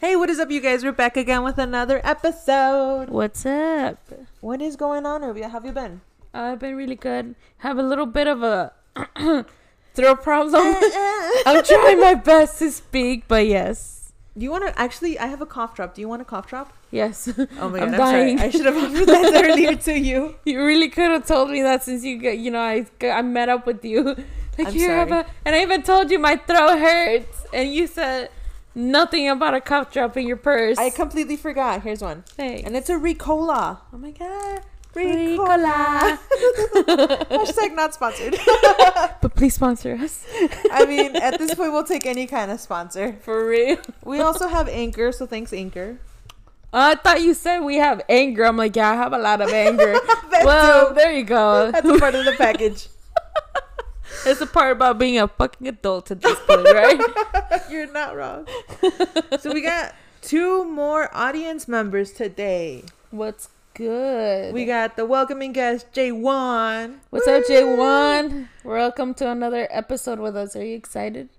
Hey, what is up, you guys? We're back again with another episode. What's up? What is going on, Rubia? How have you been? Uh, I've been really good. Have a little bit of a throat problem. Eh, eh. I'm trying my best to speak, but yes. Do you want to actually? I have a cough drop. Do you want a cough drop? Yes. Oh my I'm god, I'm, dying. sorry. I should have offered that earlier to you. You really could have told me that since you got, you know, I I met up with you. Like I'm you have sorry. a, and I even told you my throat hurts, and you said nothing about a cough drop in your purse. I completely forgot. Here's one, Thanks. and it's a Ricola. oh my god, Ricola. Hashtag not sponsored. but please sponsor us I mean, at this point, we'll take any kind of sponsor. for real. We also have Anchor, so thanks, Anchor. Oh, I thought you said we have anger. I'm like, yeah, I have a lot of anger. Well, too. there you go. That's part of the package. It's the part about being a fucking adult at this point, right? You're not wrong. so we got two more audience members today. What's good? We got the welcoming guest, J1. What's up, J1? Welcome to another episode with us. Are you excited?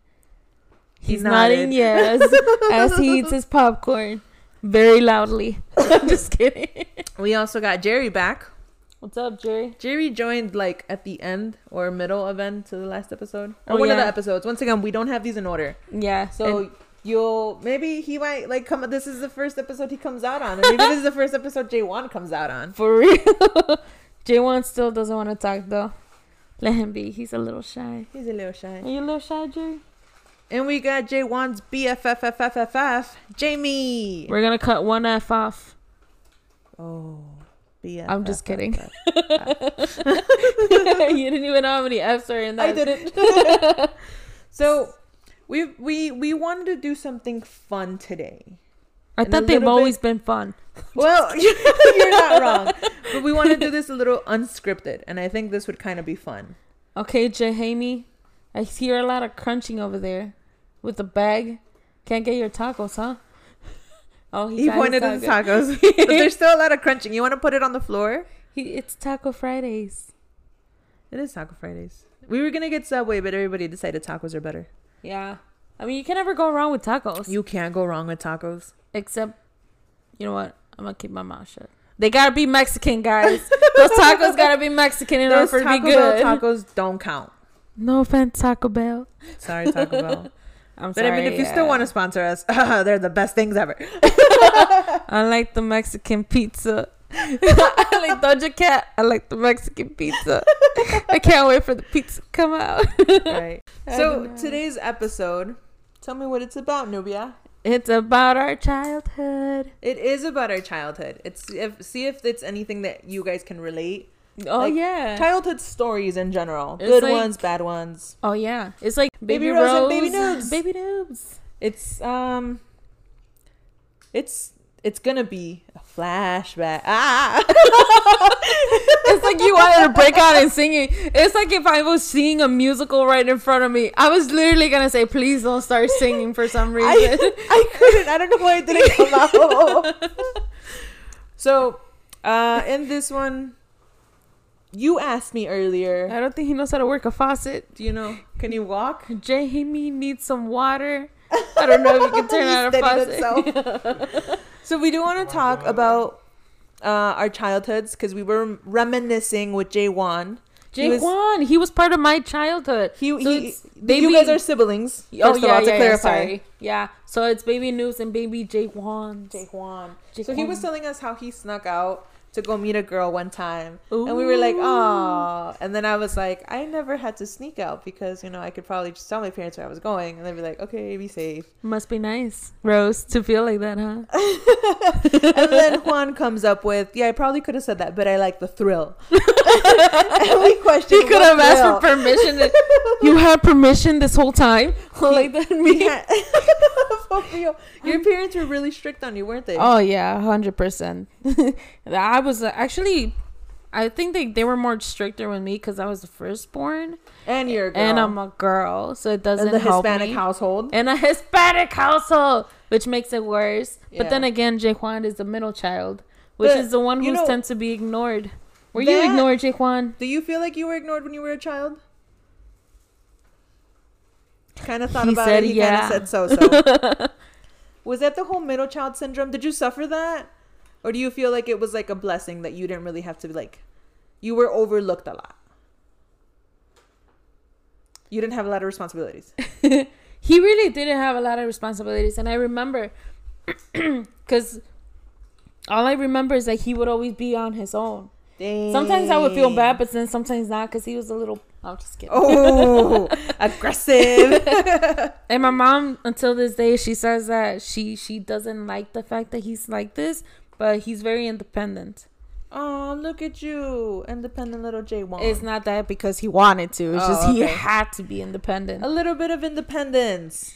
He He's nodding yes as he eats his popcorn very loudly. I'm just kidding. We also got Jerry back. What's up, Jerry? Jerry joined like at the end or middle of end to the last episode. Or Oh, one of the episodes. Once again, we don't have these in order. Yeah. So and- you'll maybe he might like come this is the first episode he comes out on. And maybe this is the first episode J1 comes out on. for real, J1 still doesn't want to talk though. Let him be. He's a little shy. He's a little shy. Are you a little shy, Jerry? And we got J1's BFFFFFF, Jamie. We're gonna cut one F off. Oh, BFFFF. I'm just kidding. you didn't even know how many F's are in that. I didn't. so we we we wanted to do something fun today. I And thought they've always bit- been fun. Well, you're not wrong, but we want to do this a little unscripted, and I think this would kind of be fun. Okay, Jahami, I hear a lot of crunching over there with the bag. Can't get your tacos, huh? Oh, He his pointed at the tacos, but there's still a lot of crunching. You want to put it on the floor? He, it's Taco Fridays. It is Taco Fridays. We were gonna get Subway, but everybody decided tacos are better. Yeah. I mean, you can never go wrong with tacos. You can't go wrong with tacos. Except, you know what? I'm gonna keep my mouth shut. They gotta be Mexican, guys. Those tacos gotta be Mexican in order Those for it to Taco be Bell tacos don't count. No offense, Taco Bell. Sorry, Taco Bell. I'm But sorry. I mean, if you still want to sponsor us, they're the best things ever. I like the Mexican pizza. I like Doja Cat. I like the Mexican pizza. I can't wait for the pizza to come out. right. So today's episode, tell me what it's about, Nubia. It's about our childhood. It is about our childhood. It's if see if it's anything that you guys can relate. Oh Like, yeah. Childhood stories in general, It's good like- ones, bad ones. oh yeah. It's like Baby baby, Rose Rose, and Baby Noobs. Baby noobs. It's um, it's it's gonna be a flashback. Ah, It's like you wanted to break out and singing. It's like if I was seeing a musical right in front of me. I was literally gonna say, please don't start singing for some reason. I, I couldn't. I don't know why it didn't come out. so, uh, in this one, you asked me earlier. I don't think he knows how to work a faucet. Do you know? Can you walk? Jamie needs some water. I don't know if he can turn He on a steadied faucet. So we do want to talk about uh, our childhoods because we were reminiscing with Jay Wan. He Jay was- Juan, he was part of my childhood. He, So he it's you guys are siblings. First oh of yeah, all, to yeah, yeah, clarify. sorry. Yeah, so it's baby news and baby Jay Juan. Jay Juan. Jay So he was telling us how he snuck out to go meet a girl one time. And we were like, oh. And then I was like, I never had to sneak out because, you know, I could probably just tell my parents where I was going. And they'd be like, okay, be safe. Must be nice, Rose, to feel like that, huh? and then Juan comes up with, yeah, I probably could have said that, but I like the thrill. and we questioned He could have asked for permission. you had permission this whole time, like that. Me. Yeah. Your parents were really strict on you, weren't they? Oh yeah, hundred percent. I was uh, actually, I think they they were more stricter with me because I was the firstborn and you're a girl. and I'm a girl, so it doesn't in the help Hispanic me. household. in a Hispanic household, which makes it worse. But then Yeah. again, Jaquan is the middle child, which But, is the one you who know, tends to be ignored. Were that- you ignored, Jaquan? Do you feel like you were ignored when you were a child? Kind of thought He about said it. He yeah. kind of said so so. Was that the whole middle child syndrome? Did you suffer that? Or do you feel like it was like a blessing that you didn't really have to be like you were overlooked a lot? You didn't have a lot of responsibilities. he really didn't have a lot of responsibilities and i remember because all i remember is that he would always be on his own sometimes i would feel bad but then sometimes not because he was a little i'm just kidding Oh, aggressive. and my mom until this day she says that she she doesn't like the fact that he's like this but he's very independent oh, look at you, independent little J one. it's not that because he wanted to it's Oh, just he okay. had to be independent a little bit of independence.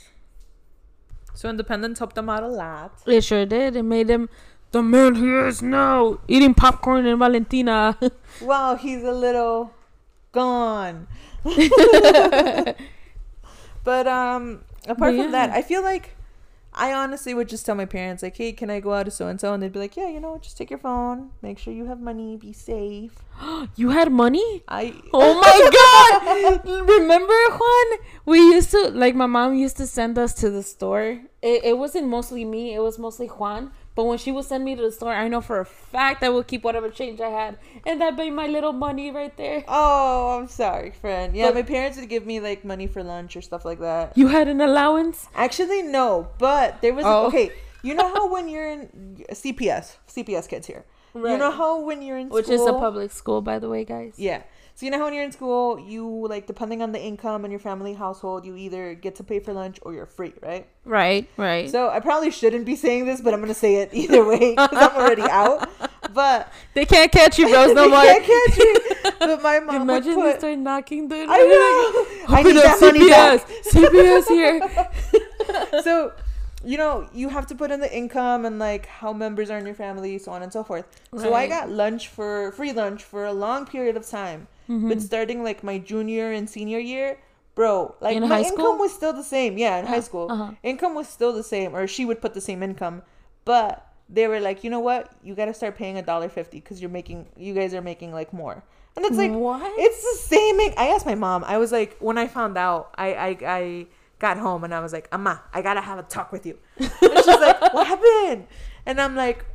So independence helped them out a lot. it sure did it made him the man he is now eating popcorn in valentina Wow, he's a little gone. but um apart But from that. I feel like I honestly would just tell my parents like, "Hey, can I go out to so and so?" And they'd be like, "Yeah, you know, just take your phone, make sure you have money, be safe." you had money I Oh my god! Remember Juan? We used to like my mom used to send us to the store. It, it wasn't mostly me, it was mostly Juan. But when she would send me to the store, I know for a fact I would keep whatever change I had. And that made my little money right there. Oh, I'm sorry, friend. Yeah, But- my parents would give me like money for lunch or stuff like that. You had an allowance? Actually, no, but there was Oh. okay. You know how when you're in CPS, CPS kids here. You know how when you're in Which school, is a public school, by the way, guys. Yeah. So you know how when you're in school, you like depending on the income and your family household, you either get to pay for lunch or you're free, right? Right, right. So I probably shouldn't be saying this, but I'm gonna say it either way because I'm already out. But they can't catch you, bros, no they more. can't catch me. But my mom Imagine would they start knocking the I know. I need that money back. CPS here. so you know you have to put in the income and like how members are in your family so on and so forth so i got lunch for free lunch for a long period of time Mm-hmm. but starting like my junior and senior year bro like In my high income was still the same yeah in high school uh-huh. income was still the same or she would put the same income but they were like you know what you got to start paying a dollar fifty because you're making you guys are making like more and it's like What? it's the same. I asked my mom. I was like, when I found out, I I, I got home and I was like, Amma, I gotta have a talk with you. And she's like, what happened? And I'm like,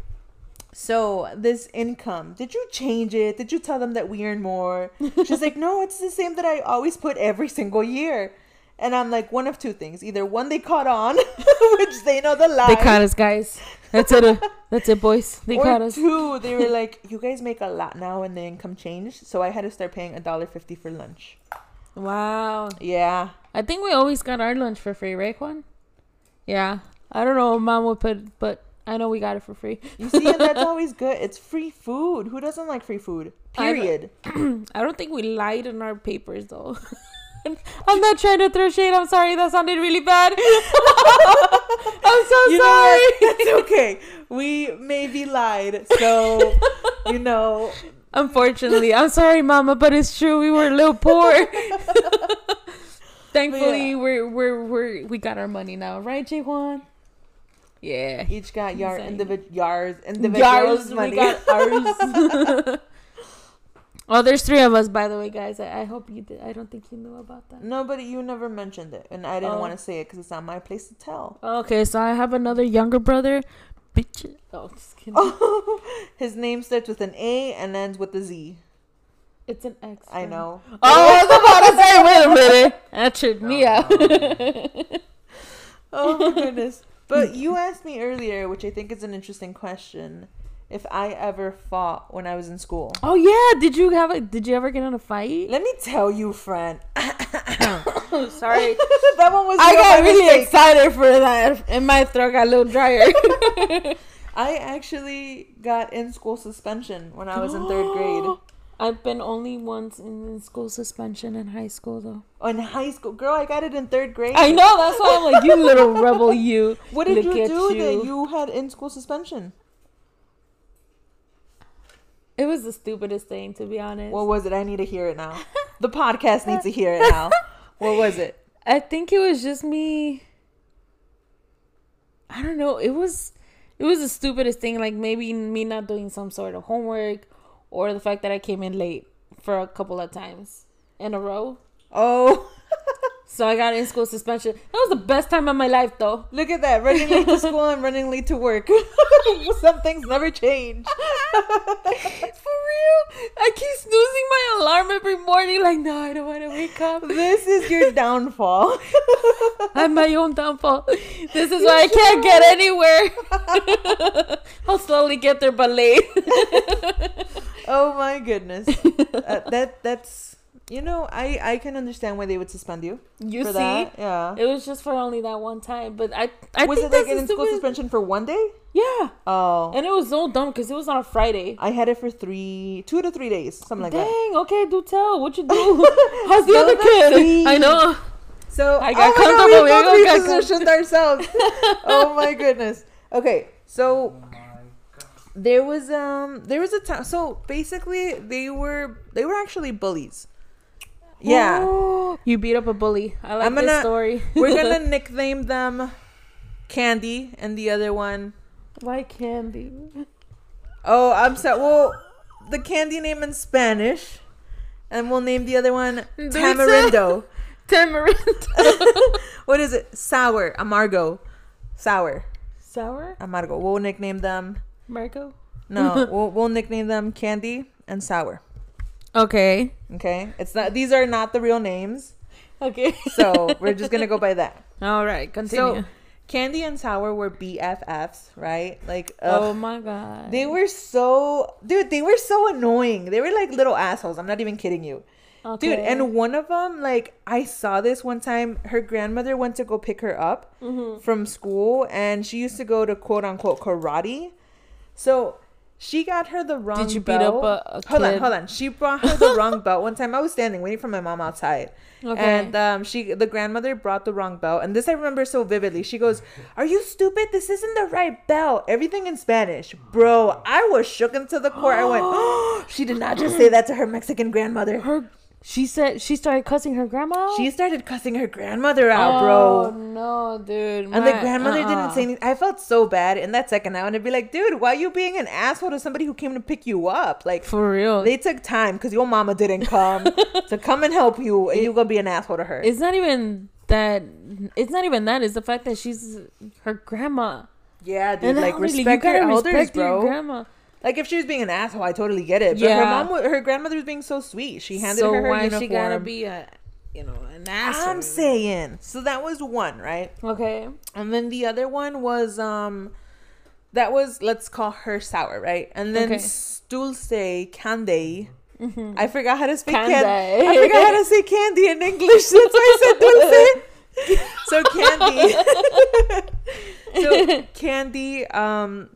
so this income, did you change it? Did you tell them that we earn more? She's like, no, it's the same that I always put every single year. And I'm like, one of two things. Either one, they caught on, which they know the lie. They caught us, guys. That's it. uh, That's it, boys. They or caught us. two, they were like, you guys make a lot now and the income changed. So I had to start paying a dollar fifty for lunch. Wow. Yeah. I think we always got our lunch for free, right, Juan? Yeah. I don't know mom would put, but I know we got it for free. You see, and that's always good. It's free food. Who doesn't like free food? I. Period. I don't think we lied in our papers, though. I'm not trying to throw shade. I'm sorry. That sounded really bad. I'm so You sorry. It's okay. We maybe lied. So, you know, Unfortunately, I'm sorry, Mama, but it's true. We were a little poor. Thankfully, Yeah. we're we're we're we got our money now, right, Jay Juan? Yeah. each got your Insane. individ- yours, individuals money. we got ours. oh, there's three of us, by the way, guys. I, I hope you did. I don't think you knew about that. no, but you never mentioned it. And I didn't Oh. want to say it because it's not my place to tell. Okay, so I have another younger brother. Bitch. Oh, just kidding. His name starts with an A and ends with a Z. It's an X. I know. Oh, I was about to say, wait a minute. That tripped me out. Oh my goodness. But you asked me earlier, which I think is an interesting question, if I ever fought when I was in school. oh yeah, did you have a? Did you ever get in a fight? Let me tell you, friend. Oh, sorry. that one was I got really mistake. excited for that, and my throat got a little drier. I actually got in school suspension when I was in third grade. I've been only once in school suspension in high school though. Oh, in high school, girl, I got it in third grade. I know that's why I'm like, you little rebel, you. What did Look you do you. that you had in school suspension? It was the stupidest thing, to be honest. What was it? I need to hear it now. The podcast needs to hear it now. What was it? I think it was just me. I don't know. It was, it was the stupidest thing. Like maybe me not doing some sort of homework, or the fact that I came in late for a couple of times in a row. Oh, So I got in school suspension. That was the best time of my life, though. Look at that, running late to school and running late to work. Some things never change. For real, I keep snoozing my alarm every morning. Like, no, I don't want to wake up. This is your downfall. I'm my own downfall. This is why I can't get anywhere. I'll slowly get there, but late. Oh my goodness. Uh, that that's you know I I can understand why they would suspend you You see, that. Yeah. it was just for only that one time. But I, I was think it like an in school stupid- suspension for one day? Yeah, Oh. and it was so dumb because it was on a Friday. I had it for three, two to three days, something like that. Dang. Okay, do tell. What you do? How's the other kid? tea. I know. So I got oh my God, comfortable. we both We got com- repositioned ourselves. oh my goodness. Okay, so there was um there was a time. So basically, they were they were actually bullies. Yeah, Oh, you beat up a bully. I like I'm this gonna- story. we're gonna nickname them Candy, and the other one Why candy? Oh, I'm sorry. Well, the candy name in Spanish, and we'll name the other one tamarindo Tamarindo. What is it? Sour, amargo, sour, Sour. amargo. We'll nickname them. Marco. No, we'll, we'll nickname them Candy and Sour. Okay. Okay, it's not. These are not the real names, Okay. so we're just gonna go by that. All right. Continue. So, Candy and Sour were BFFs, right? Like, ugh. oh my god. They were so, dude. They were so annoying. They were like little assholes. I'm not even kidding you. okay. Dude, and one of them, like, I saw this one time. Her grandmother went to go pick her up Mm-hmm. from school, and she used to go to quote unquote karate. So she got her the wrong. Belt. Did you beat up a- a hold on, hold on. She brought her the wrong belt one time. I was standing waiting for my mom outside, Okay. and um, she the grandmother brought the wrong belt. And this I remember so vividly. She goes, "Are you stupid? This isn't the right belt." Everything in Spanish, bro. I was shook into the core. I went, "Oh!" She did not just say that to her Mexican grandmother. her. She said she started cussing her grandma. She started cussing her grandmother out, Oh bro. Oh no, dude. And the grandmother didn't uh-uh. say anything. I felt so bad in that second. I want to be like, dude, why are you being an asshole to somebody who came to pick you up? Like, For real. they took time because your mama didn't come to come and help you, and you gonna be an asshole to her. it's not even that. It's not even that. It's the fact that she's her grandma. Yeah, dude. And like elderly, respect you your gotta elders, respect your bro. grandma. Like if she was being an asshole, I totally get it. But her mom, her grandmother was being so sweet. She handed so her her why uniform. she gotta be a, you know, an ass? I'm saying. So that was one, right? Okay. And then the other one was um that was let's call her sour, right? And then Okay. Dulce Candy. I forgot how to speak Candy. candy. I forgot how to say candy in English. That's why I said dulce. so candy. so candy um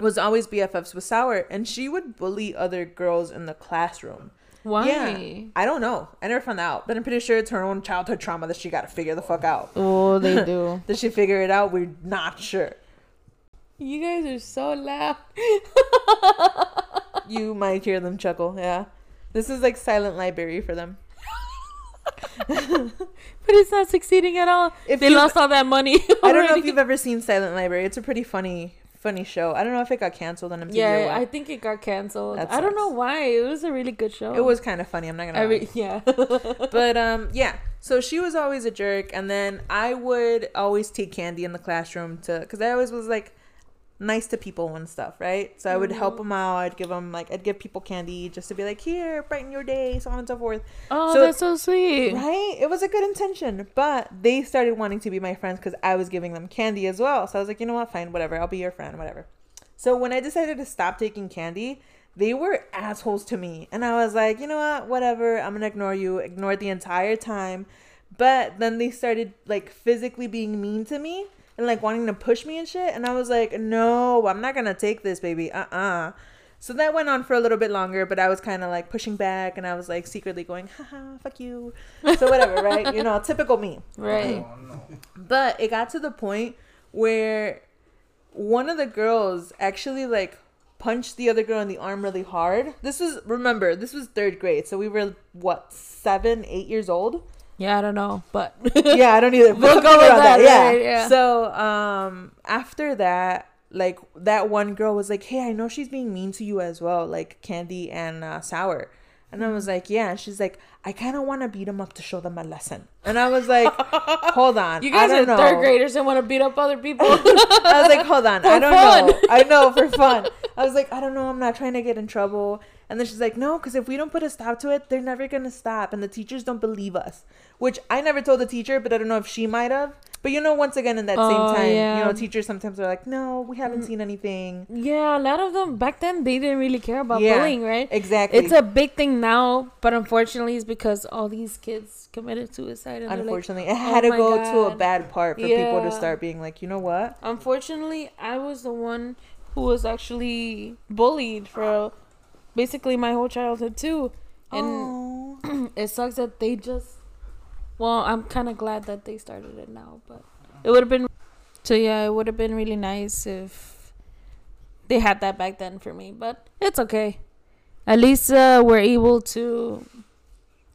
was always BFFs with sour and she would bully other girls in the classroom. Why? Yeah. I don't know. I never found out. But I'm pretty sure it's her own childhood trauma that she got to figure the fuck out. Oh, they do. Did she figure it out? We're not sure. you guys are so loud. You might hear them chuckle. Yeah. This is like silent library for them. But it's not succeeding at all. If they you- lost all that money. I don't know if you've ever seen Silent Library. It's a pretty funny, funny show. I don't know if it got canceled on MTV Yeah. I think it got canceled. That I don't know why. It was a really good show. it was kind of funny. I'm not gonna. I re- yeah. but um, yeah. So she was always a jerk, and then I would always take candy in the classroom to, because I always was like nice to people and stuff, right? So I would help mm-hmm. them out. I'd give them like I'd give people candy just to be like, here, brighten your day, so on and so forth. oh, So- that's so sweet. Right? It was a good intention, but they started wanting to be my friends because I was giving them candy as well. So I was like, you know what? Fine, whatever. I'll be your friend, whatever. So when I decided to stop taking candy, they were assholes to me. And I was like, you know what? Whatever. I'm going to ignore you. Ignored the entire time. But then they started like physically being mean to me and like wanting to push me and shit. And I was like, no, I'm not going to take this, baby. Uh uh So that went on for a little bit longer, but I was kind of like pushing back and I was like secretly going, haha, fuck you. So whatever, right? You know, typical me. Right. But it got to the point where one of the girls actually like punched the other girl in the arm really hard. This was remember, this was third grade, so we were what seven, eight years old. Yeah, I don't know, but yeah, I don't either. We'll go with around that, Yeah. right, yeah. So um after that, like that one girl was like, "Hey, I know she's being mean to you as well, like Candy and uh, Sour." And I was like, yeah. And she's like, I kind of want to beat them up to show them a lesson. And I was like, hold on. You guys are don't third know. graders and want to beat up other people. I was like, hold on. I don't fun. know. I know for fun. I was like, I don't know. I'm not trying to get in trouble. And then she's like, no, because if we don't put a stop to it, they're never going to stop. And the teachers don't believe us. Which I never told the teacher, but I don't know if she might have. But you know, once again, in that Oh, same time, yeah. you know, teachers sometimes are like, no, we haven't mm. seen anything. yeah, a lot of them back then they didn't really care about Yeah, bullying, right? Exactly. It's a big thing now, but unfortunately, it's because all these kids committed suicide. And they're like, Unfortunately, it had "Oh to go to a bad part for people to start being like, you know what? Unfortunately, I was the one who was actually bullied for basically my whole childhood too, and And it sucks that they just. Well, I'm kind of glad that they started it now, but it would have been. So yeah, it would have been really nice if they had that back then for me, but it's okay. At least uh, we're able to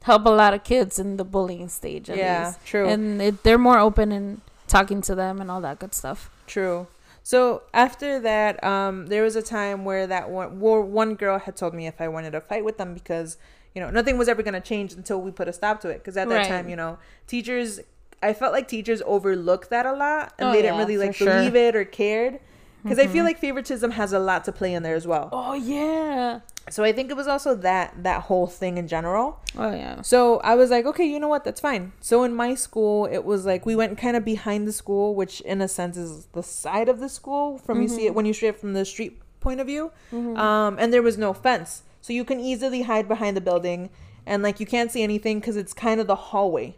help a lot of kids in the bullying stage. At yeah, least. true. and it, they're more open and talking to them and all that good stuff. True. So after that, um, there was a time where that one, where one girl had told me if I wanted to fight with them because you know nothing was ever gonna change until we put a stop to it. Because at that Right. time, you know, teachers, I felt like teachers overlooked that a lot and Oh, they didn't yeah, really like for sure. believe it or cared. Because I feel Mhm. like favoritism has a lot to play in there as well. Oh yeah. So I think it was also that that whole thing in general. Oh yeah. So I was like, okay, you know what? That's fine. So in my school, it was like we went kind of behind the school, which in a sense is the side of the school from you see it when you see it from the street point of view. Um, and there was no fence, so you can easily hide behind the building, and like you can't see anything because it's kind of the hallway.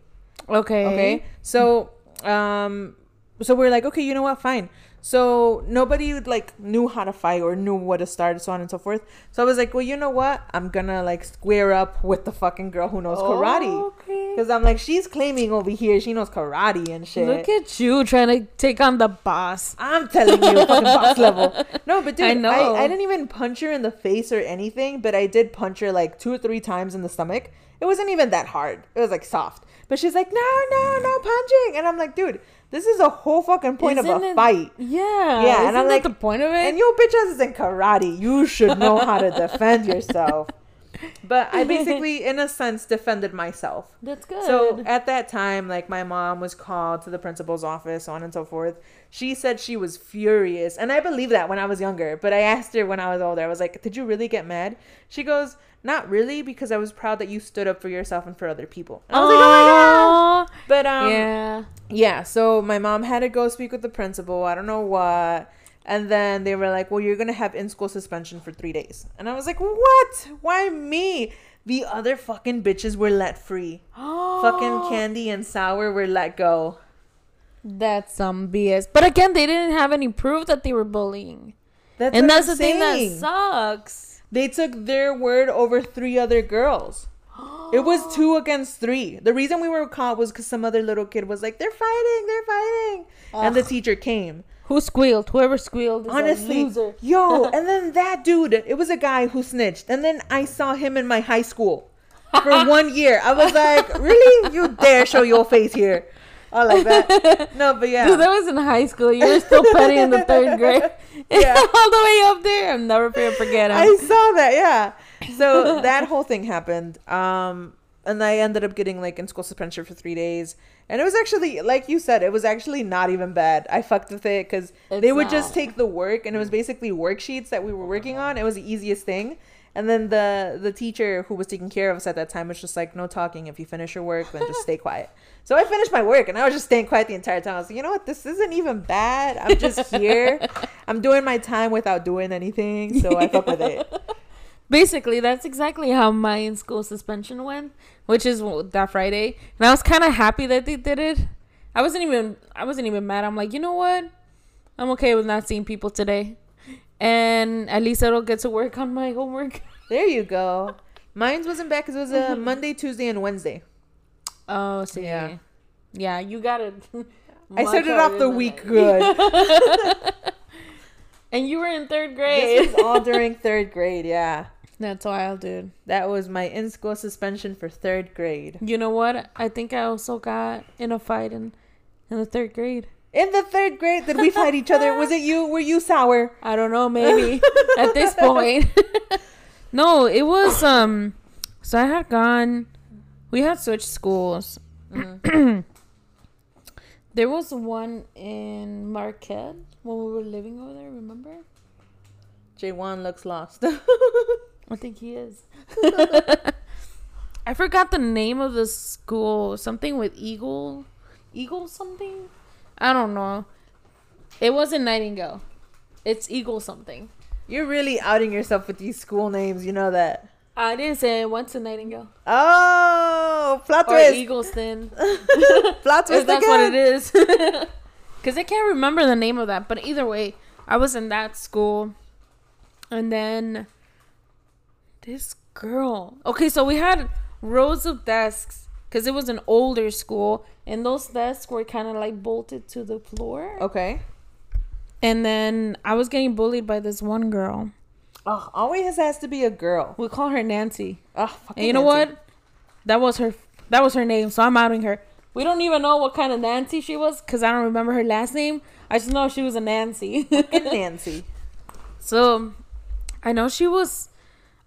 Okay. Okay. So um, so we're like, okay, you know what? Fine. So nobody like knew how to fight or knew what to start, so on and so forth. So I was like, well, you know what? I'm gonna like square up with the fucking girl who knows karate. Okay. Because I'm like, she's claiming over here she knows karate and shit. Look at you trying to take on the boss. I'm telling you, fucking boss level. No, but dude, I I. I, didn't even punch her in the face or anything, but I did punch her like two or three times in the stomach. It wasn't even that hard. It was like soft. But she's like, no, no, no punching. And I'm like, dude, this is a whole fucking point of Isn't a it- fight. Yeah. Yeah, and Isn't I'm that like- the point of it. And your bitch ass is in karate. You should know how to defend yourself. But I basically, in a sense, defended myself. That's good. So at that time, like my mom was called to the principal's office, so on and so forth. She said she was furious, and I believe that when I was younger. But I asked her when I was older, I was like, "Did you really get mad?" She goes, "Not really, because I was proud that you stood up for yourself and for other people." And I was like, "Oh my god!" But um, yeah. Yeah, so my mom had to go speak with the principal. I don't know what. And then they were like, well, you're going to have in school suspension for three days. And I was like, what? Why me? The other fucking bitches were let free. Fucking Candy and Sour were let go. That's some BS. But again, they didn't have any proof that they were bullying. That's and that's I'm the thing that sucks. They took their word over three other girls. It was two against three. The reason we were caught was because some other little kid was like, they're fighting, they're fighting. And the teacher came. Who squealed? Whoever squealed is Honestly, a loser. yo, and then that dude, it was a guy who snitched, and then I saw him in my high school for one year. I was like, really? You dare show your face here? I like that. No, but yeah, Dude, that was in high school. You were still petty in the third grade. Yeah. All the way up there. I'm never gonna forget him. I saw that. Yeah. So that whole thing happened. Um, and I ended up getting like in school suspension for three days. And it was actually, like you said, it was actually not even bad. I fucked with it because they would just take the work, and it was basically worksheets that we were working on. It was the easiest thing. And then the the teacher who was taking care of us at that time was just like, no talking. If you finish your work, then just stay quiet. So I finished my work, and I was just staying quiet the entire time. I was like, you know what? This isn't even bad. I'm just here. I'm doing my time without doing anything. So I fuck with it. Basically, that's exactly how my in school suspension went, which is that Friday. And I was kind of happy that they did it. I wasn't even I wasn't even mad. I'm like, you know what? I'm okay with not seeing people today, and at least I don't get to work on my homework. There you go. Mine's wasn't bad because it was a Monday, Tuesday, and Wednesday. Oh, see, Yeah. yeah, yeah, you got it. I started off the week I- good. and you were in third grade. this was all during third grade. Yeah, That's wild, dude. that was my in school suspension for third grade. You know what? I think I also got in a fight in in the third grade. In the third grade, did we fight each other? Was it you? Were you sour? I don't know, maybe at this point. no, it was um So I had gone. We had switched schools. Mhm. There was one in Marquette when we were living over there. Remember? J1 looks lost. I think he is. I forgot the name of the school. Something with eagle, eagle something. I don't know. It wasn't Nightingale. It's eagle something. You're really outing yourself with these school names. You know that. I didn't say it went to Nightingale Oh, plot or twist. Eagleston. plot twist that's again. what it is. Because I can't remember the name of that. But either way, I was in that school. And then this girl. Okay, so we had rows of desks because it was an older school. And those desks were kind of like bolted to the floor. Okay. And then I was getting bullied by this one girl. Oh, always has to be a girl. We call her Nancy. Oh, fucking And you know Nancy. what? That was her. That was her name. So I'm outing her. We don't even know what kind of Nancy she was because I don't remember her last name. I just know she was a Nancy. Nancy. so I know she was.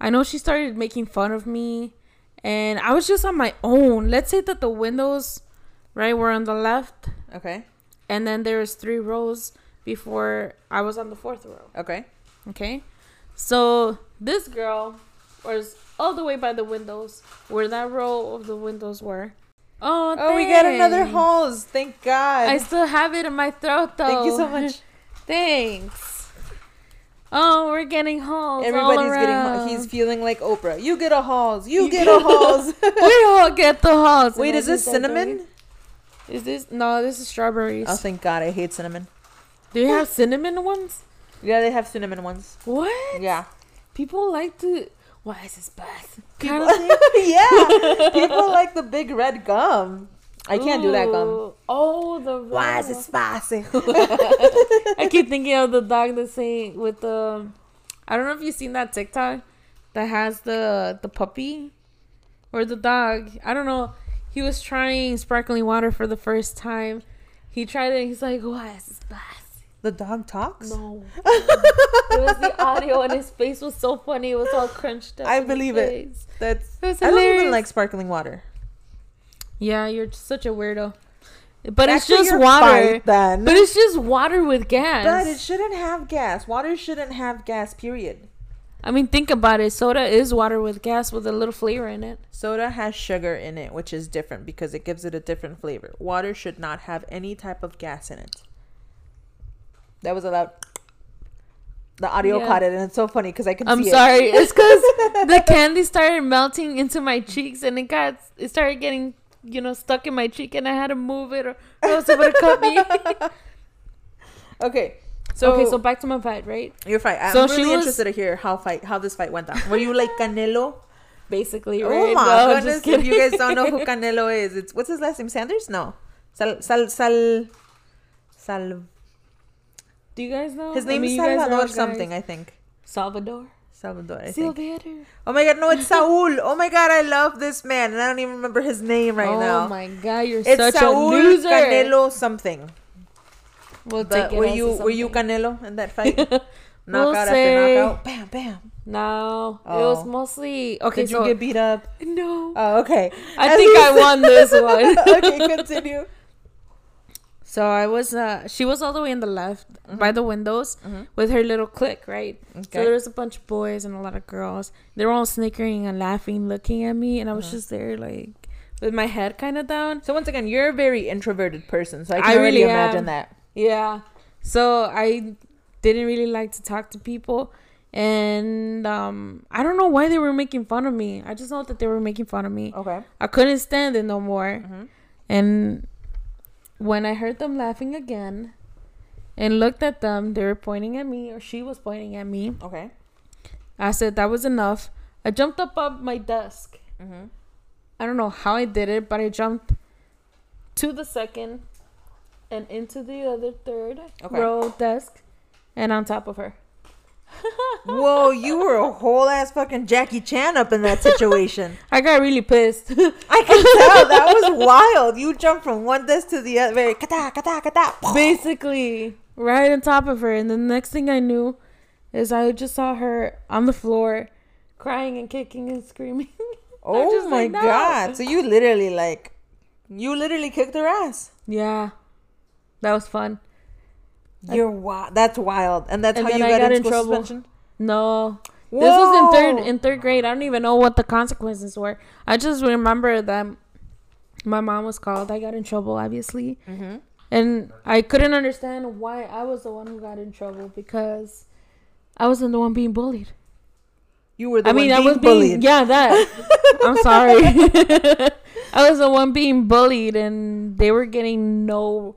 I know she started making fun of me, and I was just on my own. Let's say that the windows, right, were on the left, Okay. and then there was three rows before I was on the fourth row. Okay. Okay. So this girl was all the way by the windows where that row of the windows were. Oh, Oh, we got another hose. Thank God. I still have it in my throat though. Thank you so much. Thanks. Oh, we're getting halls. Everybody's getting. He's feeling like Oprah. You get a halls. You, get a halls. we all get the halls. Wait, is this did that, don't cinnamon? Is this no? This is strawberries. Oh, thank God. I hate cinnamon. Do you have cinnamon ones? Yeah, they have cinnamon ones. What? Yeah. People like to. Why is this bad? Kind of thing. yeah. People like the big red gum. I can't do that gum. Oh, the Why is it spicy? I keep thinking of the dog that's saying with the. I don't know if you've seen that TikTok that has the the puppy or the dog. I don't know. He was trying sparkling water for the first time. He tried it. He's like, "Why is this spicy?" the dog talks? No, it was the audio, and his face was so funny. It was all crunched up. I believe it. That's. It was I don't even like sparkling water. Yeah, you're such a weirdo. But it's just water. then. But it's just water with gas. But it shouldn't have gas. Water shouldn't have gas. Period. I mean, think about it. Soda is water with gas with a little flavor in it. Soda has sugar in it, which is different because it gives it a different flavor. Water should not have any type of gas in it. That was allowed. The audio Yeah. caught it, and it's so funny because I can I'm sorry. It's because the candy started melting into my cheeks, and it got it started getting you know stuck in my cheek, and I had to move it, or, or else it would have cut me. Okay, so okay, so back to my fight, right? your fight. I'm so really was- interested to hear how fight how this fight went down. Were you like Canelo? Basically, oh right? Oh my No, goodness! If you guys don't know who Canelo is, it's what's his last name? Sanders? No, Sal Sal Sal Sal. do you guys know His I name mean, is you guys are all Salvador something, I think. Salvador. Salvador, I think. Oh my god, no, it's Saul. Oh my god, I love this man, and I don't even remember his name right oh now. Oh my god, you're It's such Saul a loser. Canelo something. We'll But it were you were you. Canelo in that fight? We'll knockout after say- knockout, bam, bam. No, it Oh. was mostly okay. Did so you get beat up? no, Oh, okay. I think I won this one. okay, continue. So I was, uh, she was all the way in the left Mm-hmm. by the windows with her little clique, right? So there was a bunch of boys and a lot of girls. They were all snickering and laughing, looking at me, and I was Uh-huh. just there, like, with my head kind of down. So once again, you're a very introverted person, so I can I really imagine am. that. Yeah. So I didn't really like to talk to people. And um, I don't know why they were making fun of me. I just know that they were making fun of me. Okay. I couldn't stand it no more. Mhm. And when I heard them laughing again and looked at them, they were pointing at me, or she was pointing at me. Okay. I said that was enough. I jumped up on my desk. Mm-hmm. I don't know how I did it, but I jumped to the second and into the other third Okay. row desk and on top of her. Whoa, you were a whole ass fucking Jackie Chan up in that situation. I got really pissed. I can tell that was wild. You jumped from one desk to the other, very kata kata kata. Basically, right on top of her. And the next thing I knew is I just saw her on the floor crying and kicking and screaming. Oh just my like, no. god! So you literally like, you literally kicked her ass. Yeah, that was fun. You're wild. That's wild, and that's And how you got, got in trouble. suspension. No, this was in third in third grade. I don't even know what the consequences were. I just remember that my mom was called. I got in trouble, obviously, Mm-hmm. and I couldn't understand why I was the one who got in trouble because I wasn't the one being bullied. You were the I mean, one I being was being bullied. yeah that. I'm sorry. I was the one being bullied, and they were getting no,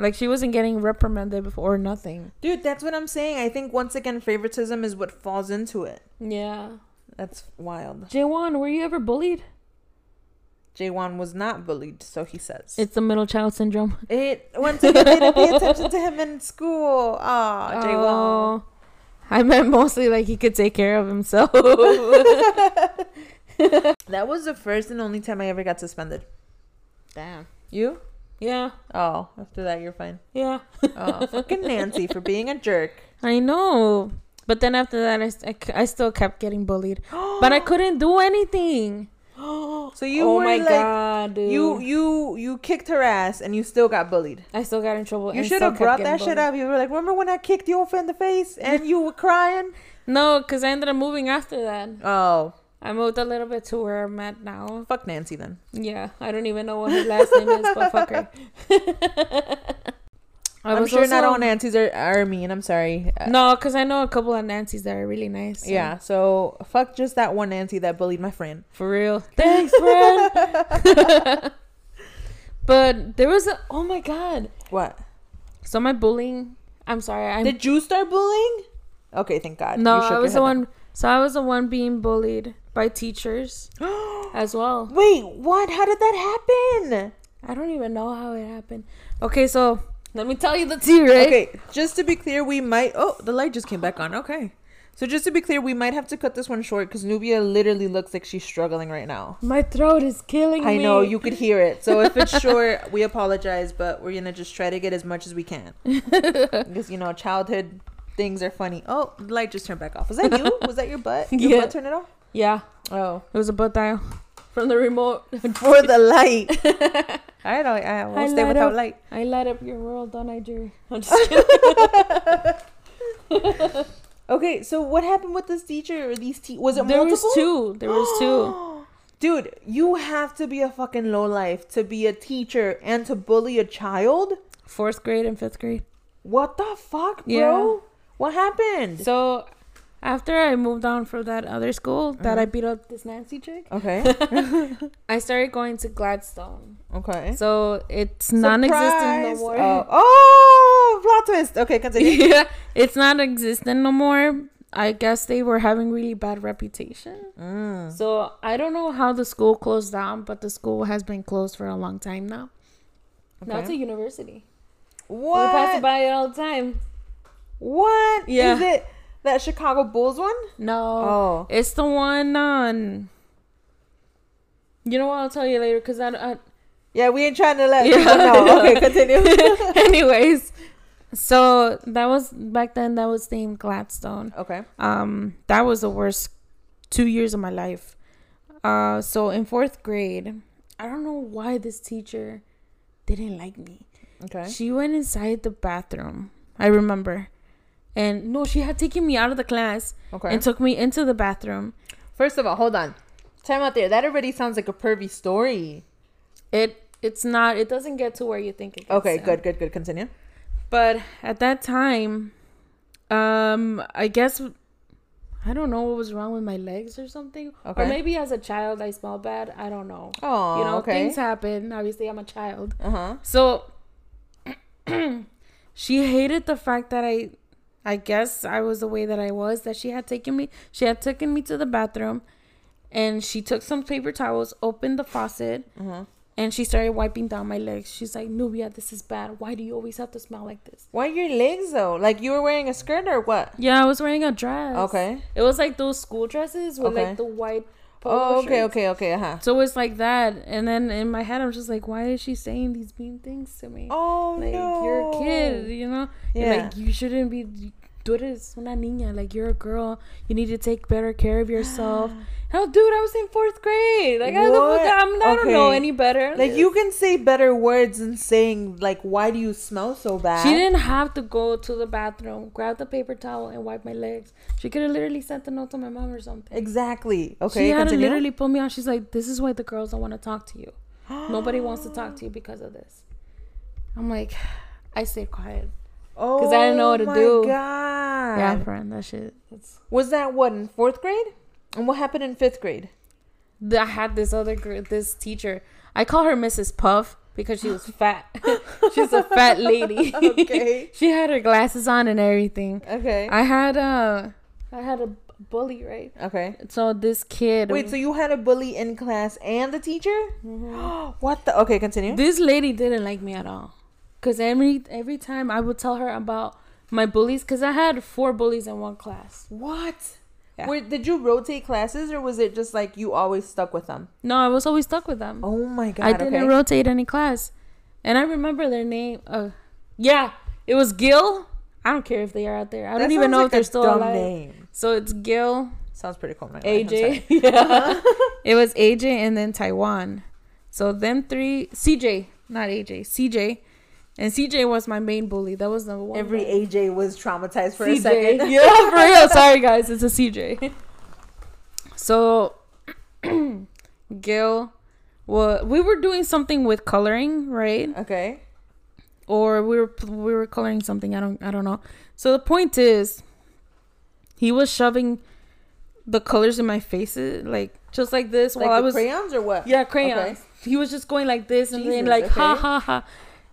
like she wasn't getting reprimanded before or nothing. Dude, that's what I'm saying. I think once again, favoritism is what falls into it. Yeah. That's wild. Jawan, were you ever bullied? Jaywan was not bullied, so he says. It's the middle child syndrome. it once again they didn't pay attention to him in school. Aw, Jaywan. Oh, I meant mostly like he could take care of himself. That was the first and only time I ever got suspended. Damn. You? Yeah. Oh, after that you're fine. Yeah. Oh, fucking Nancy for being a jerk. I know. But then after that, I I still kept getting bullied. But I couldn't do anything. So you oh were my like god, dude. you you you kicked her ass and you still got bullied. I still got in trouble. You should have brought that shit up. You were like, remember when I kicked you over in the face and you were crying? No, because I ended up moving after that. Oh, I moved a little bit to where I'm at now. fuck Nancy then. Yeah, I don't even know what her last name is, but fuck her. I I'm was sure not all Nancy's are, are mean. I'm sorry. Uh, No, because I know a couple of Nancy's that are really nice. so- Yeah, so fuck just that one Nancy that bullied my friend. For real. Thanks, friend. but there was a. Oh my god. What? So my bullying. I'm sorry. I'm. Did you start bullying? Okay, thank God. no, I was the one. So I was the one being bullied by teachers as well. Wait, what? How did that happen? I don't even know how it happened. Okay, so let me tell you the tea, right? Okay, just to be clear, we might. Oh, the light just came back on. Okay. So just to be clear, we might have to cut this one short because Nubia literally looks like she's struggling right now. My throat is killing I me. I know you could hear it. So if it's short, we apologize, but we're gonna just try to get as much as we can because you know childhood things are funny. Oh, the light just turned back off. Was that you? Was that your butt? Your Yeah. butt turned it off. Yeah, Oh, it was a butt dial from the remote. for the light. I don't. I will I stay without up. light. I light up your world, don't I, Jerry? I'm just kidding. Okay, so what happened with this teacher or these te- Was it there multiple? was two. There was two. Dude, you have to be a fucking low life to be a teacher and to bully a child. Fourth grade and fifth grade. What the fuck, bro? Yeah. What happened? So after I moved on from that other school that I beat up this Nancy chick, Okay. I started going to Gladstone. Okay. So it's non-existent no more. Oh, oh, plot twist. Okay, continue. yeah, it's not existent no more. I guess they were having really bad reputation. Mm. So I don't know how the school closed down, but the school has been closed for a long time now. Now it's a Okay. university. We pass What? by it all the time. What? Yeah. Is it that Chicago Bulls one? No, Oh. it's the one on. You know what? I'll tell you later because I, I. Yeah, we ain't trying to let Yeah. people know. Okay, continue. Anyways, so that was back then. That was named Gladstone. okay. Um, that was the worst two years of my life. Uh, so in fourth grade, I don't know why this teacher didn't like me. Okay. She went inside the bathroom. I remember, and no, she had taken me out of the class Okay. and took me into the bathroom. First of all, hold on. Time out there. That already sounds like a pervy story. It it's not. It doesn't get to where you think it. Gets Okay, to. good, good, good. Continue. But at that time, um, I guess I don't know what was wrong with my legs or something, Okay. or maybe as a child I smelled bad. I don't know. Oh, you know, okay. things happen. Obviously, I'm a child, Uh huh. so she hated the fact that I, I guess I was the way that I was. That she had taken me. She had taken me to the bathroom, and she took some paper towels, opened the faucet, huh. and she started wiping down my legs. She's like, "Nubia, this is bad. Why do you always have to smell like this?" Why your legs though? Like you were wearing a skirt or what? Yeah, I was wearing a dress. Okay. It was like those school dresses with Okay. like the white. Oh, okay, shirts. okay, okay. Uh huh. So it's like that, and then in my head, I'm just like, why is she saying these mean things to me? Oh like no. you're a kid, you know. And, Yeah. like you shouldn't be. Tú eres una niña, like you're a girl. You need to take better care of yourself. Hell, dude, I was in fourth grade. Like, I, don't? I'm, I don't know any better. Like you can say better words than saying like why do you smell so bad? She didn't have to go to the bathroom, grab the paper towel, and wipe my legs. She could have literally sent a note to my mom or something. Exactly. Okay. she had continue. to literally pull me out. She's like, "This is why the girls don't want to talk to you. Nobody wants to talk to you because of this." I'm like, I stayed quiet. Oh, I didn't know what to oh my do. God. Yeah, friend, that shit. Was that what in fourth grade? And what happened in fifth grade? I had this other girl, this teacher. I call her Mrs. Puff because she was fat. She's a fat lady. Okay. she had her glasses on and everything. Okay. I had a, I had a bully, right? okay. So this kid. Wait, so you had a bully in class and the teacher? Mm-hmm. what the? Okay, continue. this lady didn't like me at all. Cause every every time I would tell her about my bullies, cause I had four bullies in one class. what? Yeah. Did you rotate classes or was it just like you always stuck with them? No, I was always stuck with them. Oh my god. I didn't okay. rotate any class, and I remember their name. Uh, yeah, it was Gil. I don't care if they are out there. I That don't even know like if they're still dumb alive. Name. So it's Gil, Sounds pretty cool. I'm not gonna AJ. yeah, it was AJ and then Taiwan. So them three, CJ, not AJ, CJ, and CJ was my main bully. That was number one. Every guy. AJ was traumatized for a second. yeah, for real. Sorry, guys. It's a CJ. So, Gil, well, we were doing something with coloring, right? Okay. Or we were we were coloring something. I don't I don't know. So the point is, he was shoving the colors in my face, eh, like just like this, Like while I was crayons or what? yeah crayons. He was just going like this and then like ha ha ha,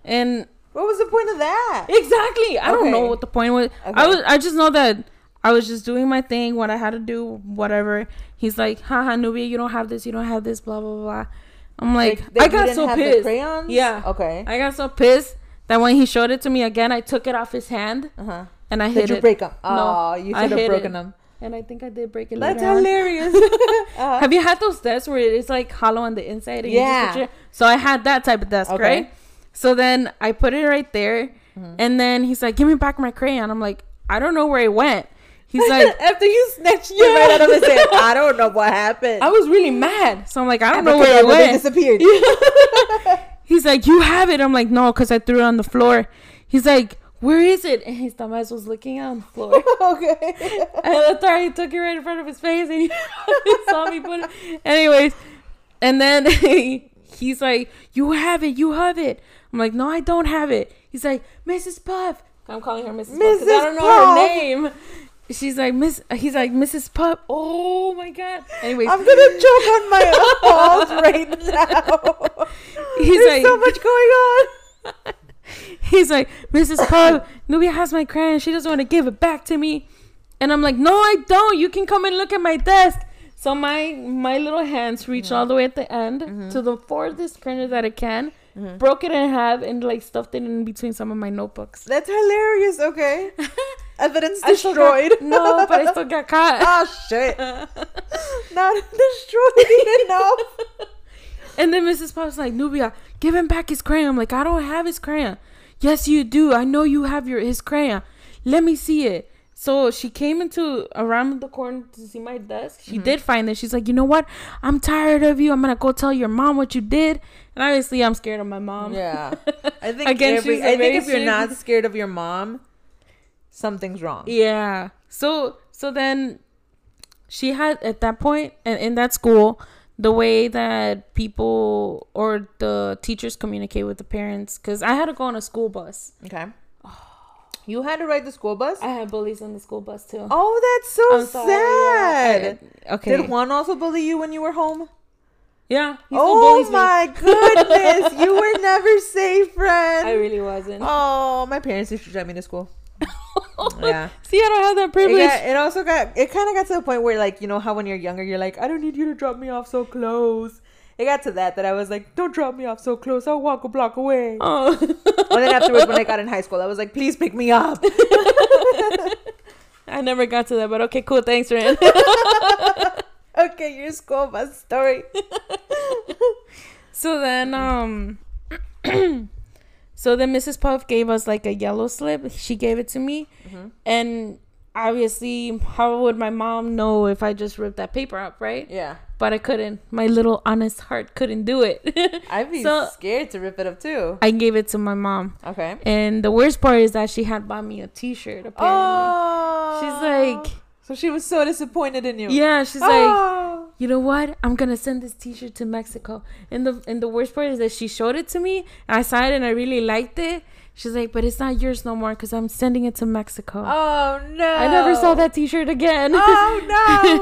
and What was the point of that? Exactly. I don't know what the point was. Okay. I was. I just know that I was just doing my thing, what I had to do, whatever. He's like, haha, Nubia, you don't have this, you don't have this, blah blah blah. I'm like, Like, I got didn't so have the pissed. crayons? Yeah. Okay. I got so pissed that when he showed it to me again, I took it off his hand Uh huh. and I hit it. Did you break them? No, Oh, you should have broken it. them. and I think I did break it. That's hilarious. Uh, Have you had those desks where it's like hollow on the inside? And you just Yeah. so I had that type of desk, Okay. right? So then I put it right there, Mhm. and then he's like, "Give me back my crayon." I'm like, "I don't know where it went." He's like, after you snatched it right out of his hand, I don't know what happened. "I was really mad," so I'm like, "I don't And know where it went." disappeared. He's like, "You have it." I'm like, "No," because I threw it on the floor. He's like, "Where is it?" And his dumbass was looking on the floor. okay. And that's why he took it right in front of his face and he, he saw me put it. Anyways, and then he, he's like, You have it, you have it. I'm like, No, I don't have it. He's like, Mrs. Puff. I'm calling her Mrs. Puff 'cause I don't know Puff. her name. She's like, Miss, he's like, Mrs. Puff. Oh my God. Anyways, I'm gonna choke on my balls right now. He's There's like- so much going on. he's like, Mrs. Puff, Nubia has my crayon. She doesn't want to give it back to me. And I'm like, no, I don't. You can come and look at my desk. So my my little hands reached mm-hmm. all the way at the end mm-hmm. to the farthest corner that I can, Mm-hmm. broke it in half, and like stuffed it in between some of my notebooks. That's hilarious. Okay. Evidence still got- destroyed. no, but I still got caught. oh shit. Not destroyed enough. And then Mrs. Pop's like, Nubia, give him back his crayon. I'm like, I don't have his crayon. Yes, you do. I know you have your his crayon. Let me see it. So she came into around the corner to see my desk. She mm-hmm. did find it. She's like, you know what? I'm tired of you. I'm gonna go tell your mom what you did. And obviously, I'm scared of my mom. Yeah. I think Again, every, she's I think if you're not scared of your mom, something's wrong. Yeah. So so then she had at that point and in that school the way that people or the teachers communicate with the parents because I had to go on a school bus. Okay. You had to ride the school bus? I had bullies on the school bus too. Oh, that's so I'm sorry, yeah. sad. I- okay. Did Juan also bully you when you were home? yeah. He Oh my goodness. you were never safe, friend. I really wasn't. Oh, my parents used to drive me to school. Yeah. See, I don't have that It, privilege. got, it also got it kind of got to the point where like you know how when you're younger you're like I don't need you to drop me off so close. It got to that that I was like don't drop me off so close. I'll walk a block away. Oh. And then afterwards when I got in high school I was like please pick me up. I never got to that, but okay, cool. Thanks, Ren. okay, your school bus story. so then, um, So then Mrs. Puff gave us like a yellow slip. She gave it to me, Mhm. and obviously, how would my mom know if I just ripped that paper up, right? Yeah. But I couldn't. My little honest heart couldn't do it. I'd be So- scared to rip it up too. I gave it to my mom, Okay. and the worst part is that she had bought me a T-shirt. Apparently, Oh. she's like, So she was so disappointed in you. yeah, she's like. Oh. you know what? I'm gonna send this T-shirt to Mexico. And the and the worst part is that she showed it to me. And I saw it and I really liked it. She's like, but it's not yours no more because I'm sending it to Mexico. Oh no. I never saw that T-shirt again. Oh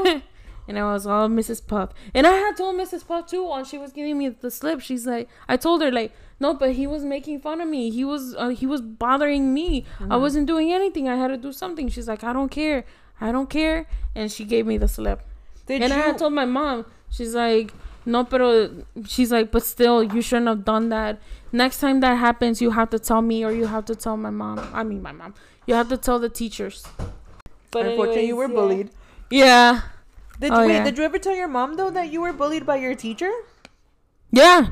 no. and I was all Mrs. Puff. And I had told Mrs. Puff too when she was giving me the slip. She's like, I told her like, no, but he was making fun of me. He was uh, he was bothering me. Mm-hmm. I wasn't doing anything. I had to do something. She's like, I don't care. I don't care. And she gave me the slip. Did and you? I had told my mom, she's like, no, pero, she's like, but still, you shouldn't have done that. Next time that happens, you have to tell me or you have to tell my mom. I mean, my mom. You have to tell the teachers. But Unfortunately, you were yeah. bullied. Yeah. Did Oh, wait? yeah. Did you ever tell your mom though that you were bullied by your teacher? Yeah.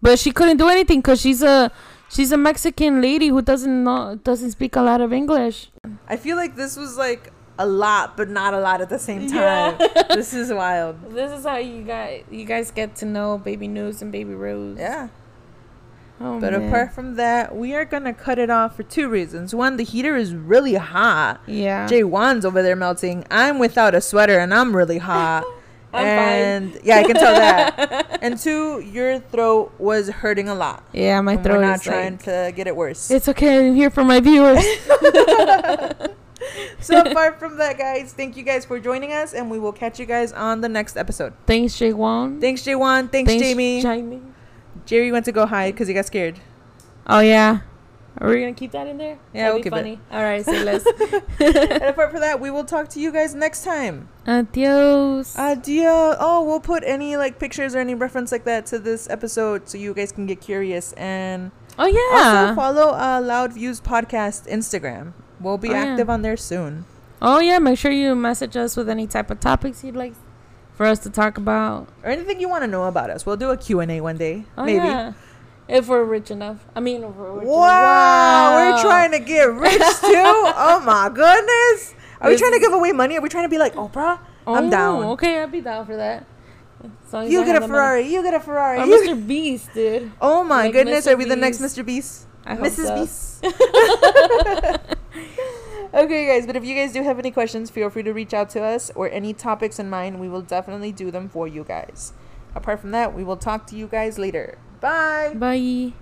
But she couldn't do anything because she's a she's a Mexican lady who doesn't know doesn't speak a lot of English. I feel like this was like a lot, but not a lot at the same Yeah. time. this is wild. This is how you guys you guys get to know Baby News and Baby Rose. Yeah. Oh, But man. apart from that, we are gonna cut it off for two reasons. One, the heater is really hot. yeah. Jay Wan's over there melting. I'm without a sweater and I'm really hot. I'm fine. and yeah, I can tell that. and two, your throat was hurting a lot. yeah, my throat we're not is trying like, to get it worse. It's okay. I'm here for my viewers. so apart from that, guys, thank you guys for joining us, and we will catch you guys on the next episode. Thanks, Jay Wan. Thanks, Jay Wan. Thanks, Jamie. Jamie. Jerry went to go hide because he got scared. Oh yeah. Are we gonna keep that in there? Yeah, That'd we'll be keep it. funny. All right, say less. and apart from that, we will talk to you guys next time. Adios. Adia. Oh, we'll put any like pictures or any reference like that to this episode so you guys can get curious and oh yeah. also follow uh, Loud Views Podcast Instagram. We'll be Oh, yeah. active on there soon. Oh yeah. Make sure you message us with any type of topics you'd like for us to talk about. Or anything you want to know about us. We'll do a Q&A one day. Oh maybe. yeah. If we're rich enough. I mean, if we're rich Wow, we're trying to get rich too. oh my goodness. Are we trying to give away money? Are we trying to be like Oprah? I'm Oh, down. Okay, I'd be down for that. As long as You get a. Ferrari. You get a Ferrari. Mr. Beast, dude. Oh my Like goodness, Mr. are we the next Mr. Beast? I hope Mrs. so. Beast. okay, guys, but if you guys do have any questions, feel free to reach out to us or any topics in mind. We will definitely do them for you guys. Apart from that, we will talk to you guys later. Bye. Bye.